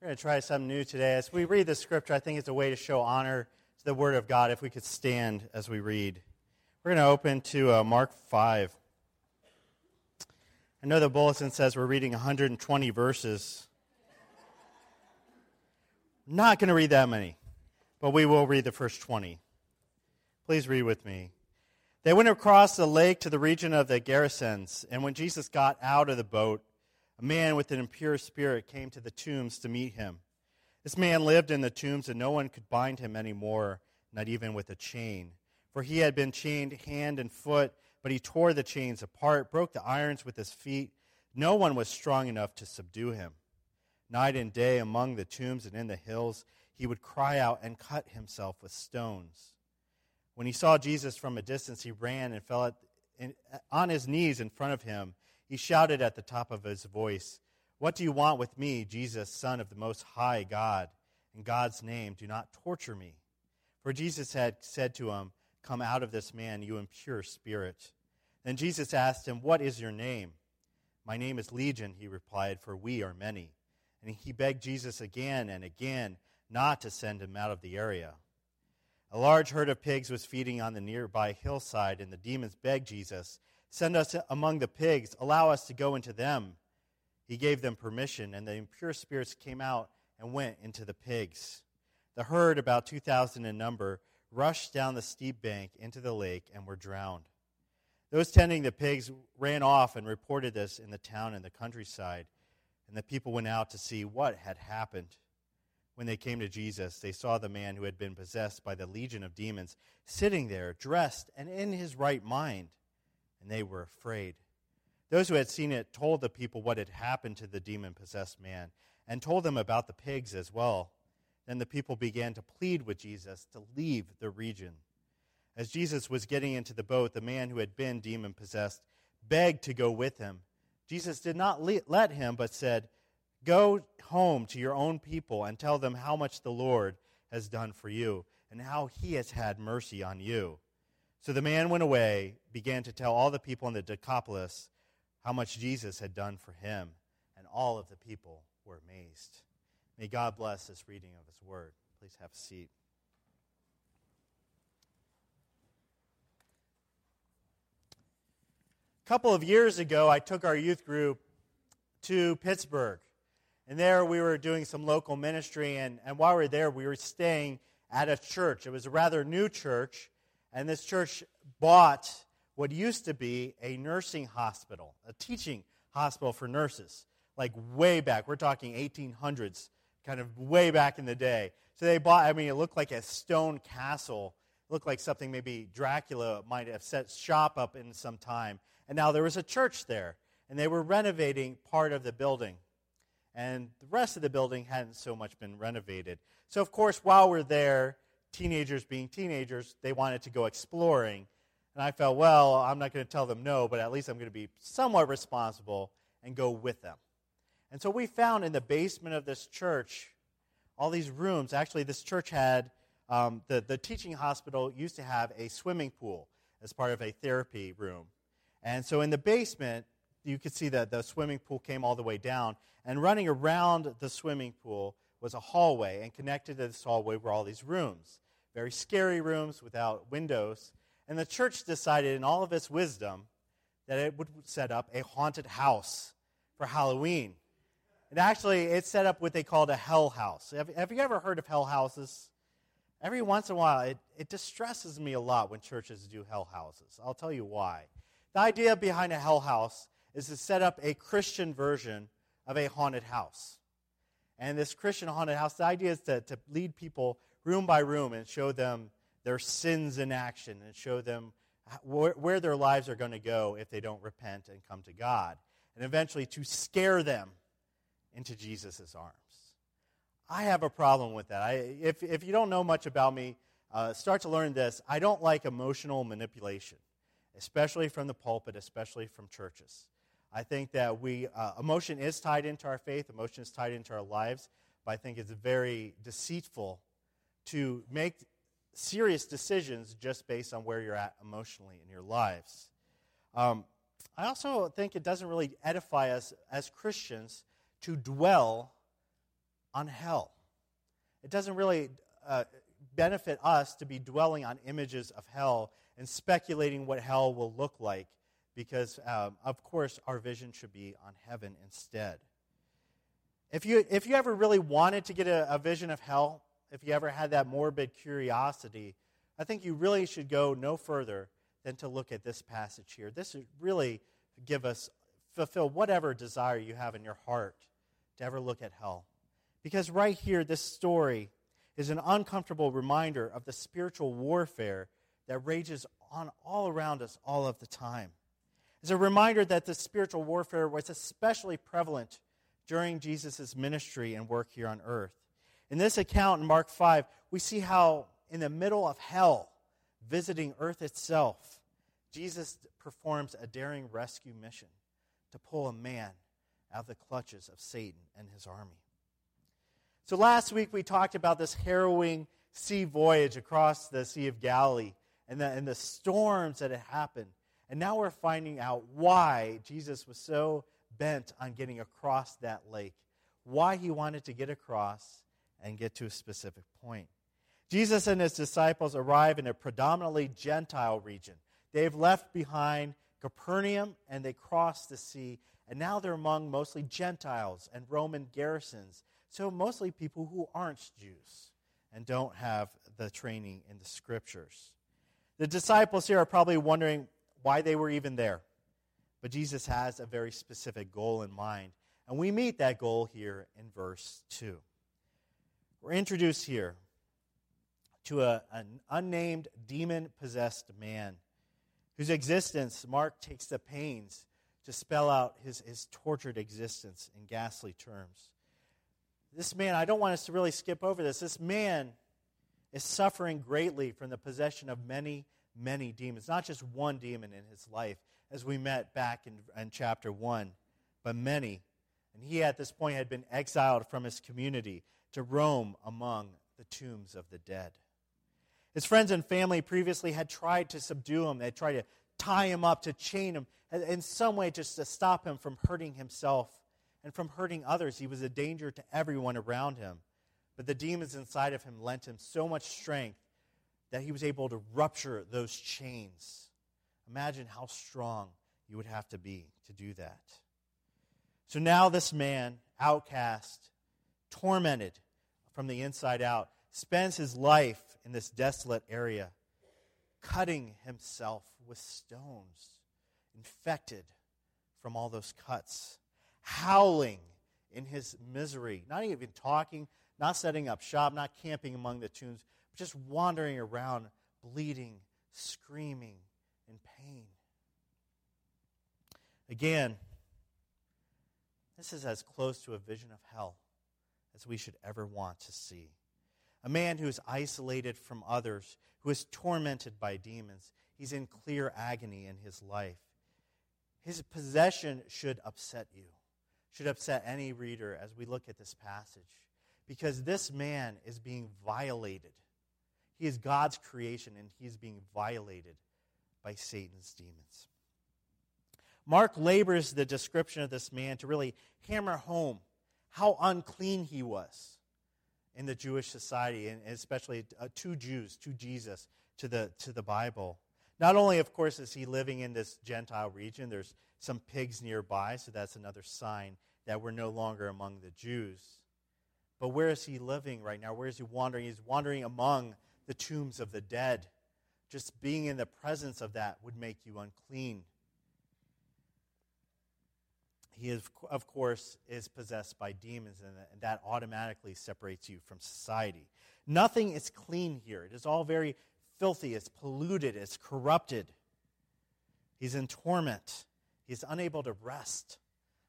We're going to try something new today. As we read the scripture, I think it's a way to show honor to the Word of God if we could stand as we read. We're going to open to uh, Mark 5. I know the bulletin says we're reading 120 verses. Not going to read that many, but we will read the first 20. Please read with me. They went across the lake to the region of the Gerasenes, and when Jesus got out of the boat, a man with an impure spirit came to the tombs to meet him. This man lived in the tombs, and no one could bind him any more, not even with a chain. For he had been chained hand and foot, but he tore the chains apart, broke the irons with his feet. No one was strong enough to subdue him. Night and day among the tombs and in the hills, he would cry out and cut himself with stones. When he saw Jesus from a distance, he ran and fell at, in, on his knees in front of him he shouted at the top of his voice, What do you want with me, Jesus, Son of the Most High God? In God's name, do not torture me. For Jesus had said to him, Come out of this man, you impure spirit. Then Jesus asked him, What is your name? My name is Legion, he replied, for we are many. And he begged Jesus again and again not to send him out of the area. A large herd of pigs was feeding on the nearby hillside, and the demons begged Jesus Send us among the pigs. Allow us to go into them. He gave them permission, and the impure spirits came out and went into the pigs. The herd, about 2,000 in number, rushed down the steep bank into the lake and were drowned. Those tending the pigs ran off and reported this in the town and the countryside, and the people went out to see what had happened. When they came to Jesus, they saw the man who had been possessed by the legion of demons sitting there, dressed and in his right mind and they were afraid. Those who had seen it told the people what had happened to the demon possessed man and told them about the pigs as well. Then the people began to plead with Jesus to leave the region. As Jesus was getting into the boat, the man who had been demon possessed begged to go with him. Jesus did not let him, but said, Go home to your own people and tell them how much the Lord has done for you and how he has had mercy on you. So the man went away, began to tell all the people in the Decapolis how much Jesus had done for him, and all of the people were amazed. May God bless this reading of his word. Please have a seat. A couple of years ago, I took our youth group to Pittsburgh. And there we were doing some local ministry. And, and while we were there, we were staying at a church. It was a rather new church. And this church bought what used to be a nursing hospital, a teaching hospital for nurses, like way back. We're talking 1800s, kind of way back in the day. So they bought, I mean, it looked like a stone castle. It looked like something maybe Dracula might have set shop up in some time. And now there was a church there, and they were renovating part of the building. And the rest of the building hadn't so much been renovated. So, of course, while we're there, teenagers being teenagers, they wanted to go exploring. And I felt, well, I'm not going to tell them no, but at least I'm going to be somewhat responsible and go with them. And so we found in the basement of this church all these rooms. Actually, this church had, um, the, the teaching hospital used to have a swimming pool as part of a therapy room. And so in the basement, you could see that the swimming pool came all the way down. And running around the swimming pool was a hallway, and connected to this hallway were all these rooms. Very scary rooms without windows. And the church decided, in all of its wisdom, that it would set up a haunted house for Halloween. And actually, it set up what they called a hell house. Have, have you ever heard of hell houses? Every once in a while, it, it distresses me a lot when churches do hell houses. I'll tell you why. The idea behind a hell house is to set up a Christian version of a haunted house. And this Christian haunted house, the idea is to, to lead people room by room and show them their sins in action and show them where, where their lives are going to go if they don't repent and come to God. And eventually to scare them into Jesus' arms. I have a problem with that. I, if, if you don't know much about me, uh, start to learn this. I don't like emotional manipulation, especially from the pulpit, especially from churches. I think that we, uh, emotion is tied into our faith, emotion is tied into our lives, but I think it's very deceitful to make serious decisions just based on where you're at emotionally in your lives. Um, I also think it doesn't really edify us as Christians to dwell on hell. It doesn't really uh, benefit us to be dwelling on images of hell and speculating what hell will look like because, um, of course, our vision should be on heaven instead. If you, if you ever really wanted to get a, a vision of hell, if you ever had that morbid curiosity, I think you really should go no further than to look at this passage here. This would really give us, fulfill whatever desire you have in your heart to ever look at hell. Because right here, this story is an uncomfortable reminder of the spiritual warfare that rages on all around us all of the time. It's a reminder that the spiritual warfare was especially prevalent during Jesus' ministry and work here on earth. In this account in Mark 5, we see how in the middle of hell, visiting earth itself, Jesus performs a daring rescue mission to pull a man out of the clutches of Satan and his army. So last week we talked about this harrowing sea voyage across the Sea of Galilee and the, and the storms that had happened. And now we're finding out why Jesus was so bent on getting across that lake, why he wanted to get across and get to a specific point. Jesus and his disciples arrive in a predominantly Gentile region. They've left behind Capernaum and they cross the sea, and now they're among mostly Gentiles and Roman garrisons. So, mostly people who aren't Jews and don't have the training in the scriptures. The disciples here are probably wondering why they were even there. But Jesus has a very specific goal in mind. And we meet that goal here in verse 2. We're introduced here to a, an unnamed demon possessed man whose existence Mark takes the pains to spell out his, his tortured existence in ghastly terms. This man, I don't want us to really skip over this. This man is suffering greatly from the possession of many, many demons. Not just one demon in his life, as we met back in, in chapter 1, but many. And he, at this point, had been exiled from his community to roam among the tombs of the dead. His friends and family previously had tried to subdue him. They tried to tie him up, to chain him, in some way just to stop him from hurting himself and from hurting others. He was a danger to everyone around him. But the demons inside of him lent him so much strength that he was able to rupture those chains. Imagine how strong you would have to be to do that. So now, this man, outcast, tormented from the inside out, spends his life in this desolate area, cutting himself with stones, infected from all those cuts, howling in his misery, not even talking, not setting up shop, not camping among the tombs, but just wandering around, bleeding, screaming in pain. Again, this is as close to a vision of hell as we should ever want to see. A man who is isolated from others, who is tormented by demons. He's in clear agony in his life. His possession should upset you, should upset any reader as we look at this passage, because this man is being violated. He is God's creation, and he is being violated by Satan's demons. Mark labors the description of this man to really hammer home how unclean he was in the Jewish society, and especially uh, to Jews, to Jesus, to the, to the Bible. Not only, of course, is he living in this Gentile region, there's some pigs nearby, so that's another sign that we're no longer among the Jews. But where is he living right now? Where is he wandering? He's wandering among the tombs of the dead. Just being in the presence of that would make you unclean. He, is, of course, is possessed by demons, and that automatically separates you from society. Nothing is clean here. It is all very filthy, it's polluted, it's corrupted. He's in torment. He's unable to rest.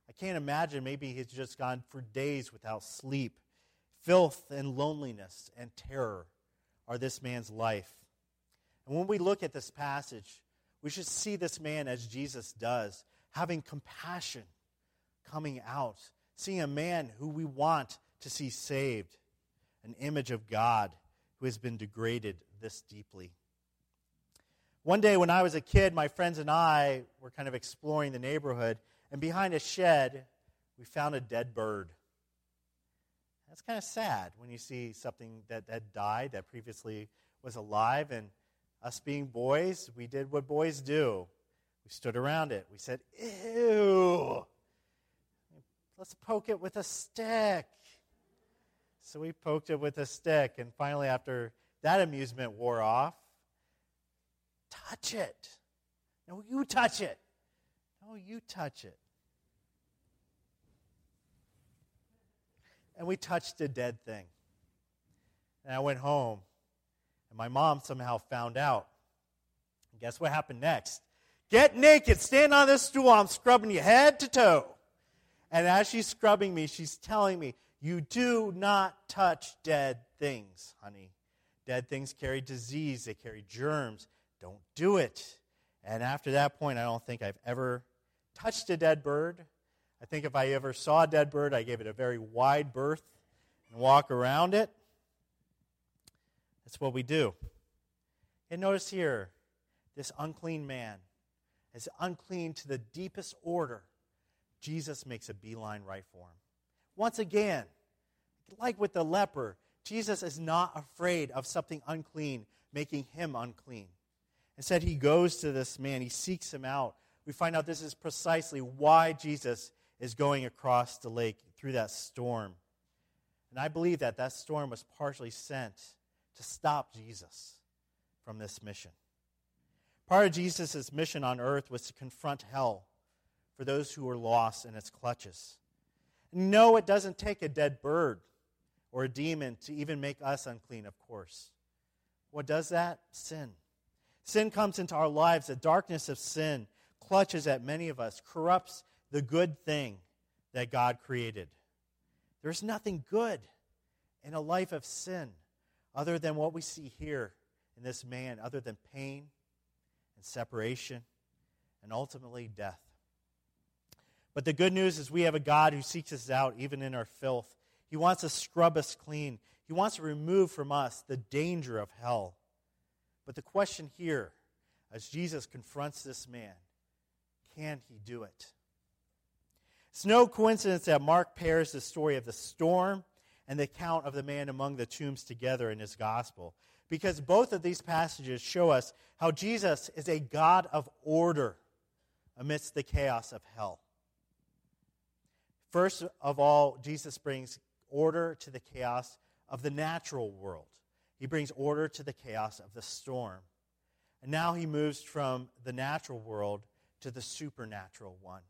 I can't imagine maybe he's just gone for days without sleep. Filth and loneliness and terror are this man's life. And when we look at this passage, we should see this man as Jesus does, having compassion, coming out, seeing a man who we want to see saved, an image of God who has been degraded this deeply. One day when I was a kid, my friends and I were kind of exploring the neighborhood, and behind a shed, we found a dead bird. That's kind of sad when you see something that, that died that previously was alive. And us being boys, we did what boys do. We stood around it. We said, Ew, let's poke it with a stick. So we poked it with a stick. And finally, after that amusement wore off, touch it. No, you touch it. No, you touch it. And we touched a dead thing. And I went home, and my mom somehow found out. And guess what happened next? Get naked, stand on this stool. I'm scrubbing you head to toe. And as she's scrubbing me, she's telling me, You do not touch dead things, honey. Dead things carry disease, they carry germs. Don't do it. And after that point, I don't think I've ever touched a dead bird. I think if I ever saw a dead bird, I gave it a very wide berth and walk around it. That's what we do. And notice here, this unclean man is unclean to the deepest order. Jesus makes a beeline right for him. Once again, like with the leper, Jesus is not afraid of something unclean making him unclean. Instead, he goes to this man, he seeks him out. We find out this is precisely why Jesus is going across the lake through that storm. And I believe that that storm was partially sent to stop Jesus from this mission. Part of Jesus' mission on earth was to confront hell for those who were lost in its clutches. No, it doesn't take a dead bird or a demon to even make us unclean, of course. What does that? Sin. Sin comes into our lives. The darkness of sin clutches at many of us, corrupts the good thing that God created. There's nothing good in a life of sin other than what we see here in this man, other than pain and separation and ultimately death. But the good news is we have a God who seeks us out even in our filth. He wants to scrub us clean. He wants to remove from us the danger of hell. But the question here, as Jesus confronts this man, can he do it? It's no coincidence that Mark pairs the story of the storm and the account of the man among the tombs together in his gospel, because both of these passages show us how Jesus is a God of order amidst the chaos of hell. First of all, Jesus brings order to the chaos of the natural world. He brings order to the chaos of the storm. And now he moves from the natural world to the supernatural one.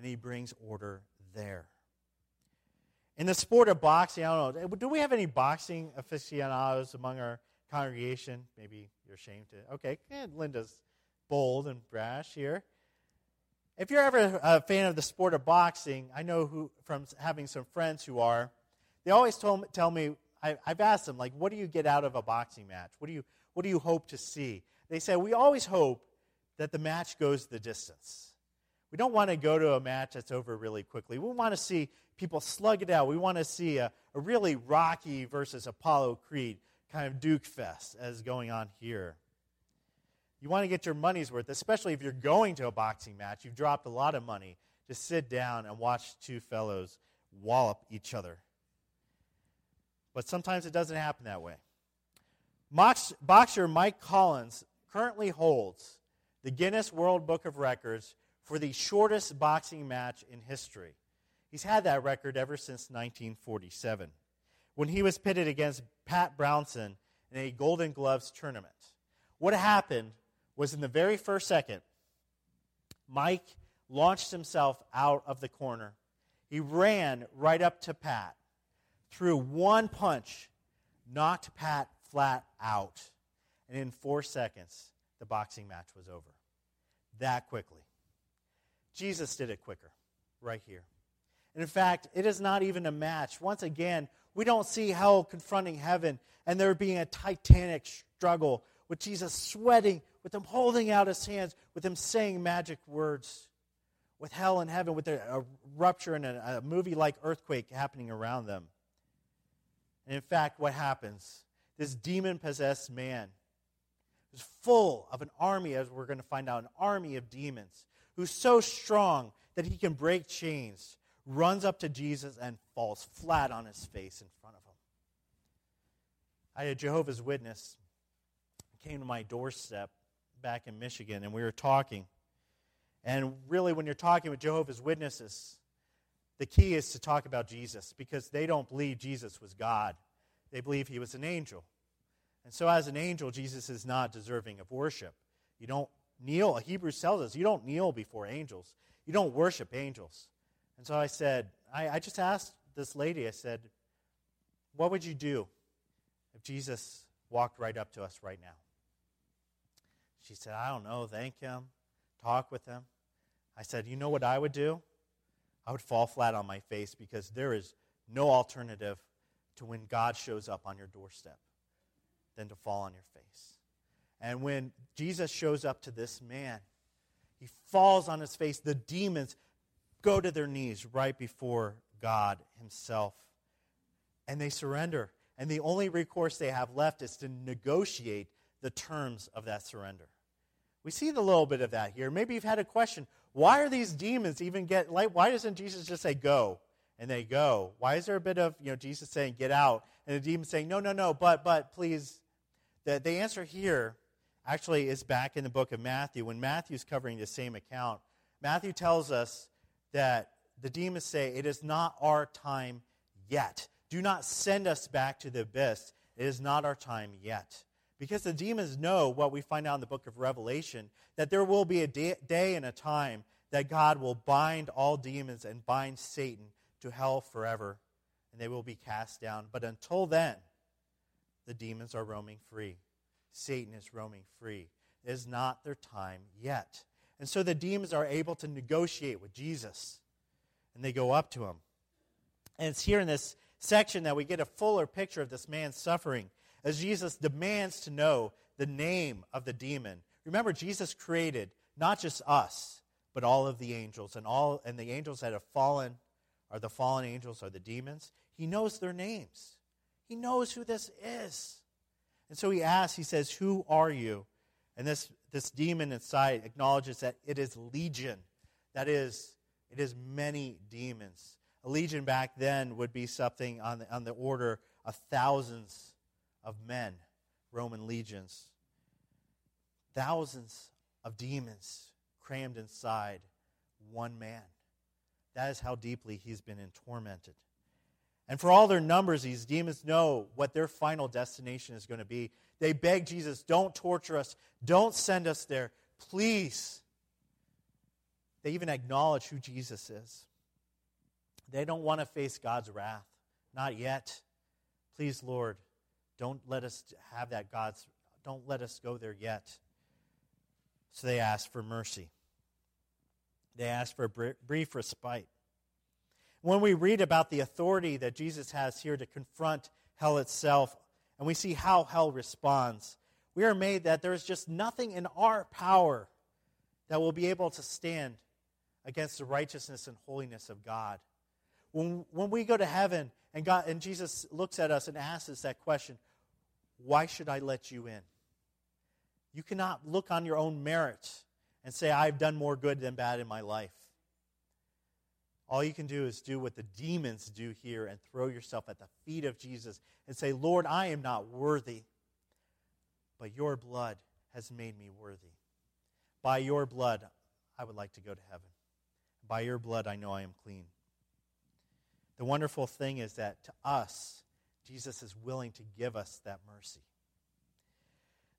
And he brings order there. In the sport of boxing, I don't know, do we have any boxing aficionados among our congregation? Maybe you're ashamed to. Okay, eh, Linda's bold and brash here. If you're ever a fan of the sport of boxing, I know who, from having some friends who are, they always told, tell me I, have asked them, like, what do you get out of a boxing match? What do you, what do you hope to see? They say, we always hope that the match goes the distance. We don't want to go to a match that's over really quickly. We want to see people slug it out. We want to see a, a really Rocky versus Apollo Creed kind of Duke Fest as going on here. You want to get your money's worth, especially if you're going to a boxing match. You've dropped a lot of money. to sit down and watch two fellows wallop each other. But sometimes it doesn't happen that way. Boxer Mike Collins currently holds the Guinness World Book of Records for the shortest boxing match in history. He's had that record ever since 1947 when he was pitted against Pat Brownson in a Golden Gloves tournament. What happened was in the very first second, Mike launched himself out of the corner. He ran right up to Pat threw one punch, knocked Pat flat out. And in four seconds, the boxing match was over. That quickly. Jesus did it quicker, right here. And in fact, it is not even a match. Once again, we don't see hell confronting heaven and there being a titanic struggle with Jesus sweating, with him holding out his hands, with him saying magic words, with hell and heaven, with a, rupture and a, a movie like earthquake happening around them. And in fact, what happens? This demon possessed man is full of an army, as we're going to find out, an army of demons, who's so strong that he can break chains, runs up to Jesus and falls flat on his face in front of him. I had Jehovah's Witness came to my doorstep back in Michigan, and we were talking. And really, when you're talking with Jehovah's Witnesses, the key is to talk about Jesus because they don't believe Jesus was God. They believe he was an angel. And so, as an angel, Jesus is not deserving of worship. You don't kneel. Hebrews tells us you don't kneel before angels, you don't worship angels. And so I said, I, I just asked this lady, I said, What would you do if Jesus walked right up to us right now? She said, I don't know, thank him, talk with him. I said, You know what I would do? I would fall flat on my face because there is no alternative to when God shows up on your doorstep than to fall on your face. And when Jesus shows up to this man, he falls on his face. The demons go to their knees right before God himself. And they surrender. And the only recourse they have left is to negotiate the terms of that surrender. We see the little bit of that here. Maybe you've had a question. Why are these demons even get like why doesn't Jesus just say go? And they go. Why is there a bit of, you know, Jesus saying get out and the demons saying no, no, no, but but please the, the answer here actually is back in the book of Matthew when Matthew's covering the same account. Matthew tells us that the demons say, It is not our time yet. Do not send us back to the abyss. It is not our time yet. Because the demons know what we find out in the book of Revelation that there will be a day, day and a time that God will bind all demons and bind Satan to hell forever, and they will be cast down. But until then, the demons are roaming free. Satan is roaming free. It is not their time yet. And so the demons are able to negotiate with Jesus, and they go up to him. And it's here in this section that we get a fuller picture of this man's suffering as Jesus demands to know the name of the demon. Remember, Jesus created not just us, but all of the angels, and all and the angels that have fallen are the fallen angels, are the demons. He knows their names. He knows who this is. And so he asks, he says, Who are you? And this, this demon inside acknowledges that it is legion. That is, it is many demons. A legion back then would be something on the, on the order of thousands of men, Roman legions. Thousands of demons crammed inside one man. That is how deeply he's been tormented. And for all their numbers, these demons know what their final destination is going to be. They beg Jesus, don't torture us, don't send us there, please. They even acknowledge who Jesus is. They don't want to face God's wrath. Not yet. Please, Lord, don't let us have that God's, don't let us go there yet. So they ask for mercy. They ask for a brief respite. When we read about the authority that Jesus has here to confront hell itself, and we see how hell responds, we are made that there is just nothing in our power that will be able to stand against the righteousness and holiness of God. When, when we go to heaven and, God, and Jesus looks at us and asks us that question, why should I let you in? You cannot look on your own merit and say, I've done more good than bad in my life. All you can do is do what the demons do here and throw yourself at the feet of Jesus and say, Lord, I am not worthy, but your blood has made me worthy. By your blood, I would like to go to heaven. By your blood, I know I am clean. The wonderful thing is that to us, Jesus is willing to give us that mercy.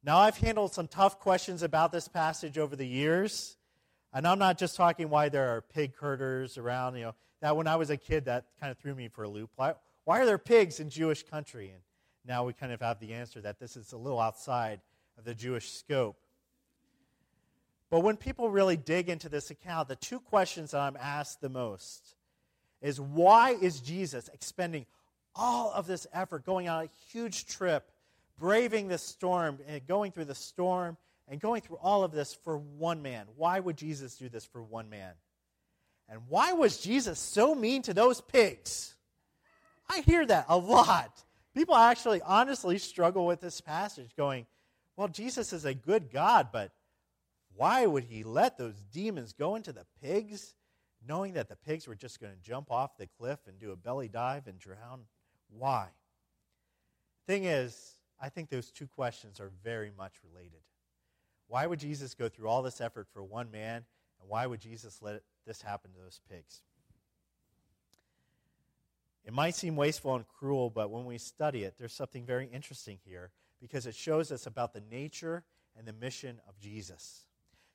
Now, I've handled some tough questions about this passage over the years. And I'm not just talking why there are pig herders around. You know, that when I was a kid, that kind of threw me for a loop. Why, why are there pigs in Jewish country? And now we kind of have the answer that this is a little outside of the Jewish scope. But when people really dig into this account, the two questions that I'm asked the most is why is Jesus expending all of this effort, going on a huge trip, braving the storm, and going through the storm, and going through all of this for one man. Why would Jesus do this for one man? And why was Jesus so mean to those pigs? I hear that a lot. People actually honestly struggle with this passage, going, well, Jesus is a good God, but why would he let those demons go into the pigs? knowing that the pigs were just going to jump off the cliff and do a belly dive and drown? Why? Thing is, I think those two questions are very much related. Why would Jesus go through all this effort for one man, and why would Jesus let this happen to those pigs? It might seem wasteful and cruel, but when we study it, there's something very interesting here because it shows us about the nature and the mission of Jesus.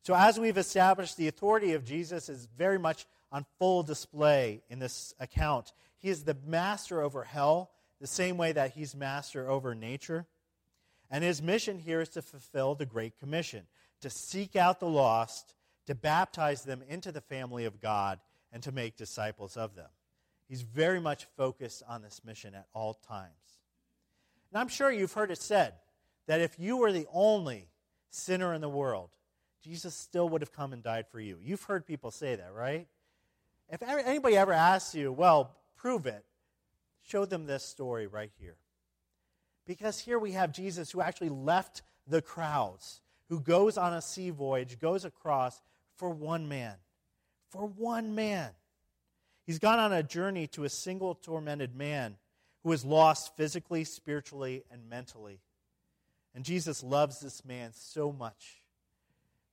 So, as we've established, the authority of Jesus is very much on full display in this account. He is the master over hell, the same way that he's master over nature. And his mission here is to fulfill the Great Commission to seek out the lost, to baptize them into the family of God, and to make disciples of them. He's very much focused on this mission at all times. And I'm sure you've heard it said that if you were the only sinner in the world, Jesus still would have come and died for you. You've heard people say that, right? If anybody ever asks you, well, prove it, show them this story right here. Because here we have Jesus who actually left the crowds, who goes on a sea voyage, goes across for one man. For one man. He's gone on a journey to a single tormented man who is lost physically, spiritually, and mentally. And Jesus loves this man so much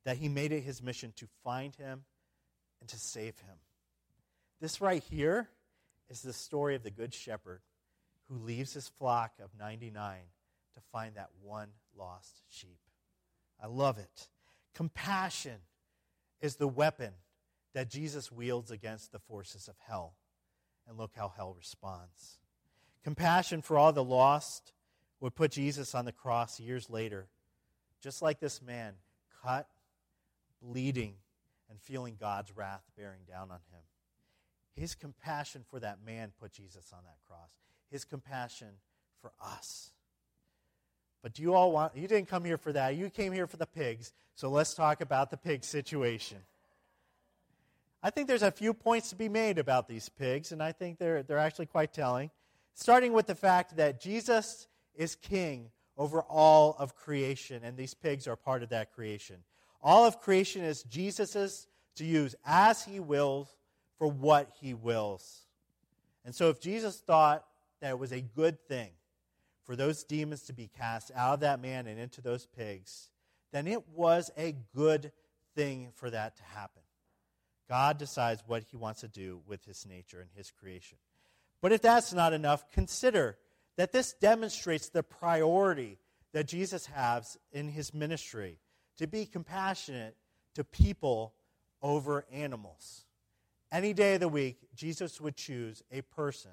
that he made it his mission to find him and to save him. This right here is the story of the Good Shepherd who leaves his flock of 99 to find that one lost sheep. I love it. Compassion is the weapon that Jesus wields against the forces of hell. And look how hell responds. Compassion for all the lost would put Jesus on the cross years later, just like this man, cut, bleeding, and feeling God's wrath bearing down on him. His compassion for that man put Jesus on that cross. His compassion for us. But do you all want, you didn't come here for that. You came here for the pigs. So let's talk about the pig situation. I think there's a few points to be made about these pigs, and I think they're, they're actually quite telling. Starting with the fact that Jesus is king over all of creation, and these pigs are part of that creation. All of creation is Jesus's to use as he wills for what he wills. And so if Jesus thought that it was a good thing for those demons to be cast out of that man and into those pigs, then it was a good thing for that to happen. God decides what he wants to do with his nature and his creation. But if that's not enough, consider that this demonstrates the priority that Jesus has in his ministry to be compassionate to people over animals. Any day of the week, Jesus would choose a person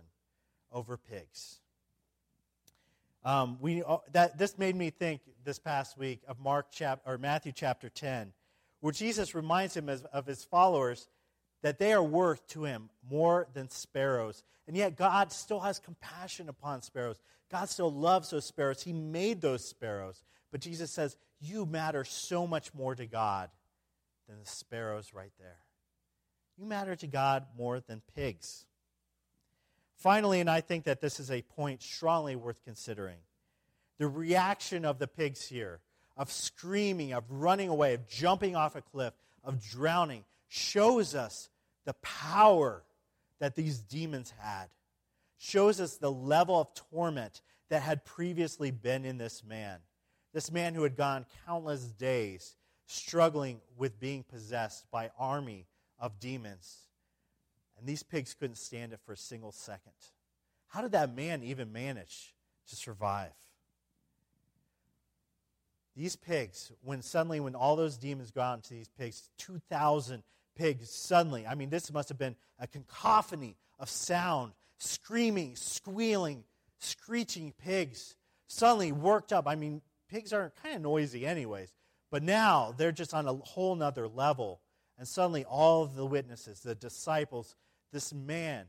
over pigs. Um, we, uh, that, this made me think this past week of Mark chap, or Matthew chapter 10, where Jesus reminds him of, of his followers that they are worth to him more than sparrows. And yet, God still has compassion upon sparrows. God still loves those sparrows. He made those sparrows. But Jesus says, You matter so much more to God than the sparrows right there. You matter to God more than pigs. Finally, and I think that this is a point strongly worth considering the reaction of the pigs here of screaming, of running away, of jumping off a cliff, of drowning, shows us the power that these demons had, shows us the level of torment that had previously been in this man. This man who had gone countless days struggling with being possessed by army of demons. And these pigs couldn't stand it for a single second. How did that man even manage to survive? These pigs, when suddenly, when all those demons got into these pigs, 2,000 pigs suddenly, I mean, this must have been a cacophony of sound, screaming, squealing, screeching pigs, suddenly worked up. I mean, pigs are kind of noisy, anyways, but now they're just on a whole nother level. And suddenly, all of the witnesses, the disciples, this man,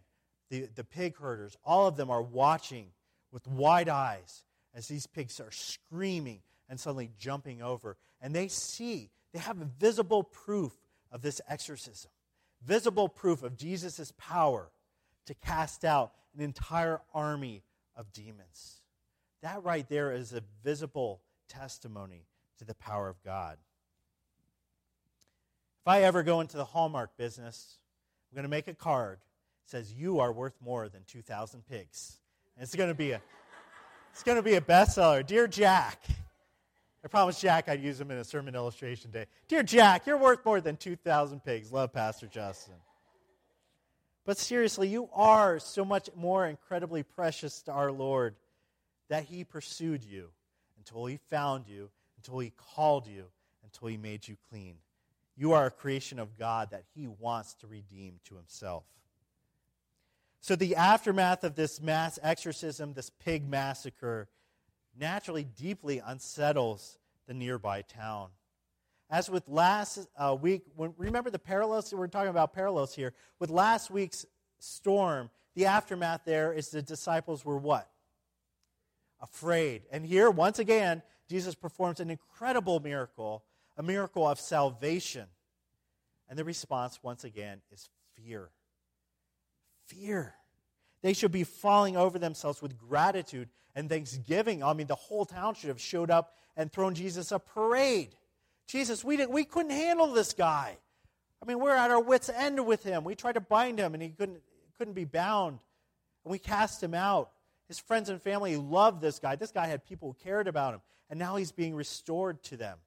the, the pig herders, all of them are watching with wide eyes as these pigs are screaming and suddenly jumping over. And they see, they have visible proof of this exorcism, visible proof of Jesus' power to cast out an entire army of demons. That right there is a visible testimony to the power of God. If I ever go into the Hallmark business, I'm going to make a card. It says, You are worth more than 2,000 pigs. And it's going to be a, it's going to be a bestseller. Dear Jack, I promised Jack I'd use him in a sermon illustration day. Dear Jack, you're worth more than 2,000 pigs. Love Pastor Justin. But seriously, you are so much more incredibly precious to our Lord that He pursued you until He found you, until He called you, until He made you clean. You are a creation of God that He wants to redeem to Himself. So, the aftermath of this mass exorcism, this pig massacre, naturally deeply unsettles the nearby town. As with last uh, week, when, remember the parallels? We're talking about parallels here. With last week's storm, the aftermath there is the disciples were what? Afraid. And here, once again, Jesus performs an incredible miracle, a miracle of salvation. And the response, once again, is fear. Fear. They should be falling over themselves with gratitude and thanksgiving. I mean, the whole town should have showed up and thrown Jesus a parade. Jesus, we, didn't, we couldn't handle this guy. I mean, we're at our wits' end with him. We tried to bind him, and he couldn't, couldn't be bound. And we cast him out. His friends and family loved this guy. This guy had people who cared about him. And now he's being restored to them.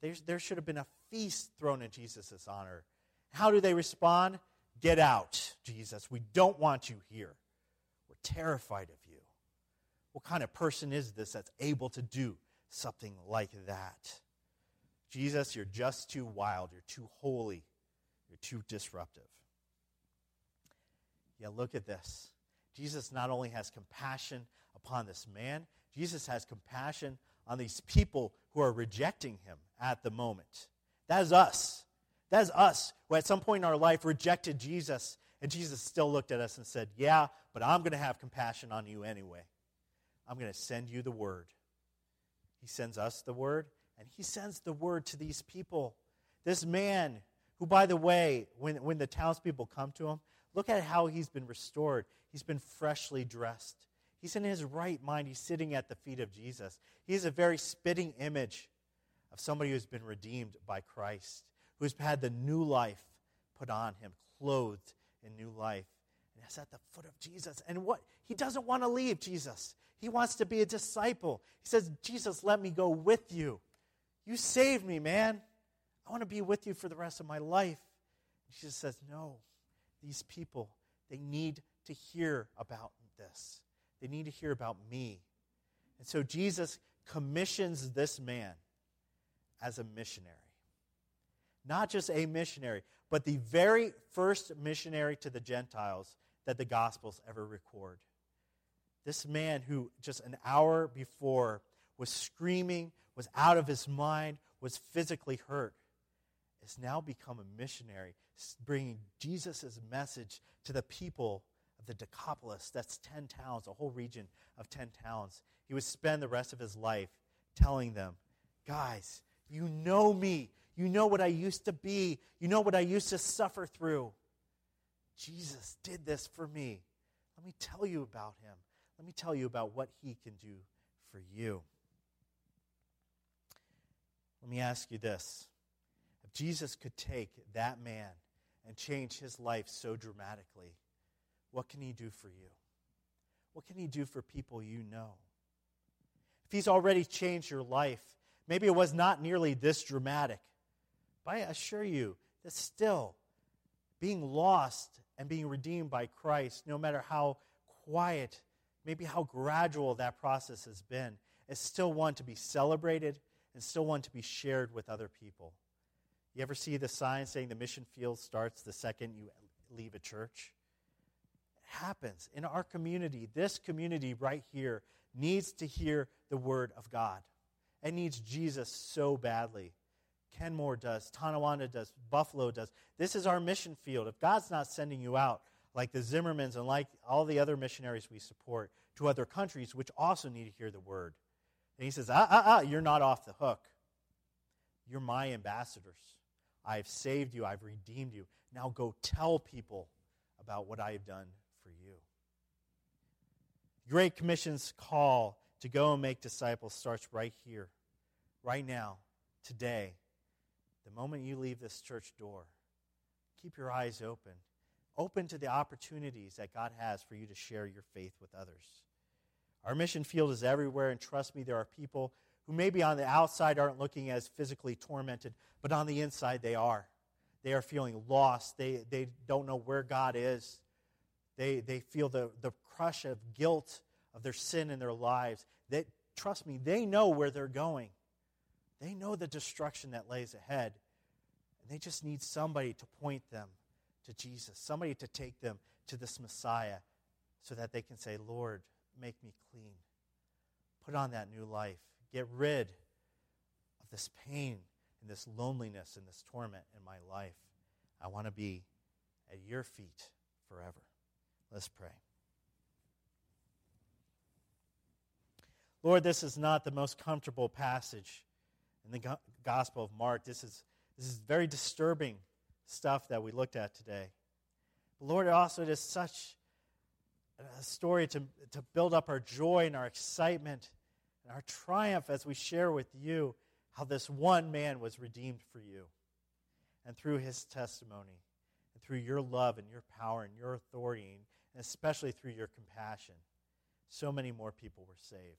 There, there should have been a feast thrown in Jesus' honor. How do they respond? Get out, Jesus. We don't want you here. We're terrified of you. What kind of person is this that's able to do something like that? Jesus, you're just too wild. You're too holy. You're too disruptive. Yeah, look at this. Jesus not only has compassion upon this man, Jesus has compassion on these people who are rejecting him at the moment. That is us. That is us who at some point in our life rejected Jesus, and Jesus still looked at us and said, Yeah, but I'm going to have compassion on you anyway. I'm going to send you the word. He sends us the word, and he sends the word to these people. This man, who, by the way, when, when the townspeople come to him, look at how he's been restored. He's been freshly dressed. He's in his right mind. He's sitting at the feet of Jesus. He is a very spitting image of somebody who's been redeemed by Christ, who's had the new life put on him, clothed in new life. And it's at the foot of Jesus. And what? He doesn't want to leave Jesus. He wants to be a disciple. He says, Jesus, let me go with you. You saved me, man. I want to be with you for the rest of my life. And Jesus says, No, these people, they need to hear about this. They need to hear about me. And so Jesus commissions this man as a missionary. Not just a missionary, but the very first missionary to the Gentiles that the Gospels ever record. This man who just an hour before was screaming, was out of his mind, was physically hurt, has now become a missionary, bringing Jesus' message to the people the Decapolis. That's 10 towns, a whole region of 10 towns. He would spend the rest of his life telling them, guys, you know me. You know what I used to be. You know what I used to suffer through. Jesus did this for me. Let me tell you about him. Let me tell you about what he can do for you. Let me ask you this. If Jesus could take that man and change his life so dramatically, what can he do for you? What can he do for people you know? If he's already changed your life, maybe it was not nearly this dramatic, but I assure you that still being lost and being redeemed by Christ, no matter how quiet, maybe how gradual that process has been, is still one to be celebrated and still one to be shared with other people. You ever see the sign saying the mission field starts the second you leave a church? Happens in our community. This community right here needs to hear the word of God. It needs Jesus so badly. Kenmore does, Tonawanda does, Buffalo does. This is our mission field. If God's not sending you out, like the Zimmermans and like all the other missionaries we support, to other countries which also need to hear the word, and he says, ah, ah, ah, you're not off the hook. You're my ambassadors. I've saved you. I've redeemed you. Now go tell people about what I have done for you. Great Commission's call to go and make disciples starts right here, right now, today. The moment you leave this church door, keep your eyes open open to the opportunities that God has for you to share your faith with others. Our mission field is everywhere, and trust me, there are people who maybe on the outside aren't looking as physically tormented, but on the inside they are. They are feeling lost. They, they don't know where God is. They, they feel the, the crush of guilt of their sin in their lives. That, trust me, they know where they're going. They know the destruction that lays ahead. And they just need somebody to point them to Jesus, somebody to take them to this Messiah so that they can say, Lord, make me clean. Put on that new life. Get rid of this pain and this loneliness and this torment in my life. I want to be at your feet forever. Let's pray. Lord, this is not the most comfortable passage in the Gospel of Mark. This is, this is very disturbing stuff that we looked at today. But Lord, also it is such a story to, to build up our joy and our excitement and our triumph as we share with you how this one man was redeemed for you. And through his testimony, and through your love and your power and your authority, especially through your compassion, so many more people were saved.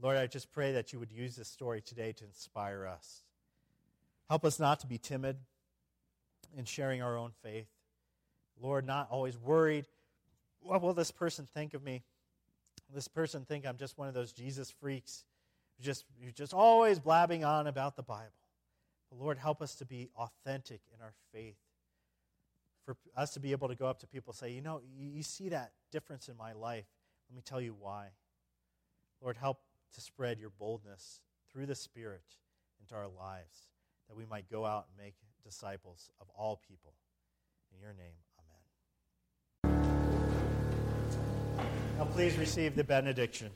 Lord, I just pray that you would use this story today to inspire us. Help us not to be timid in sharing our own faith. Lord, not always worried. What will this person think of me? Will this person think I'm just one of those Jesus freaks who just, you're just always blabbing on about the Bible. But Lord, help us to be authentic in our faith. For us to be able to go up to people and say, you know, you see that difference in my life. Let me tell you why. Lord, help to spread your boldness through the Spirit into our lives, that we might go out and make disciples of all people. In your name, amen. Now, please receive the benediction.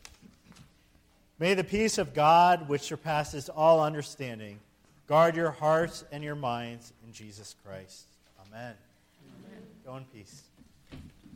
May the peace of God, which surpasses all understanding, guard your hearts and your minds in Jesus Christ. Amen. Go in peace.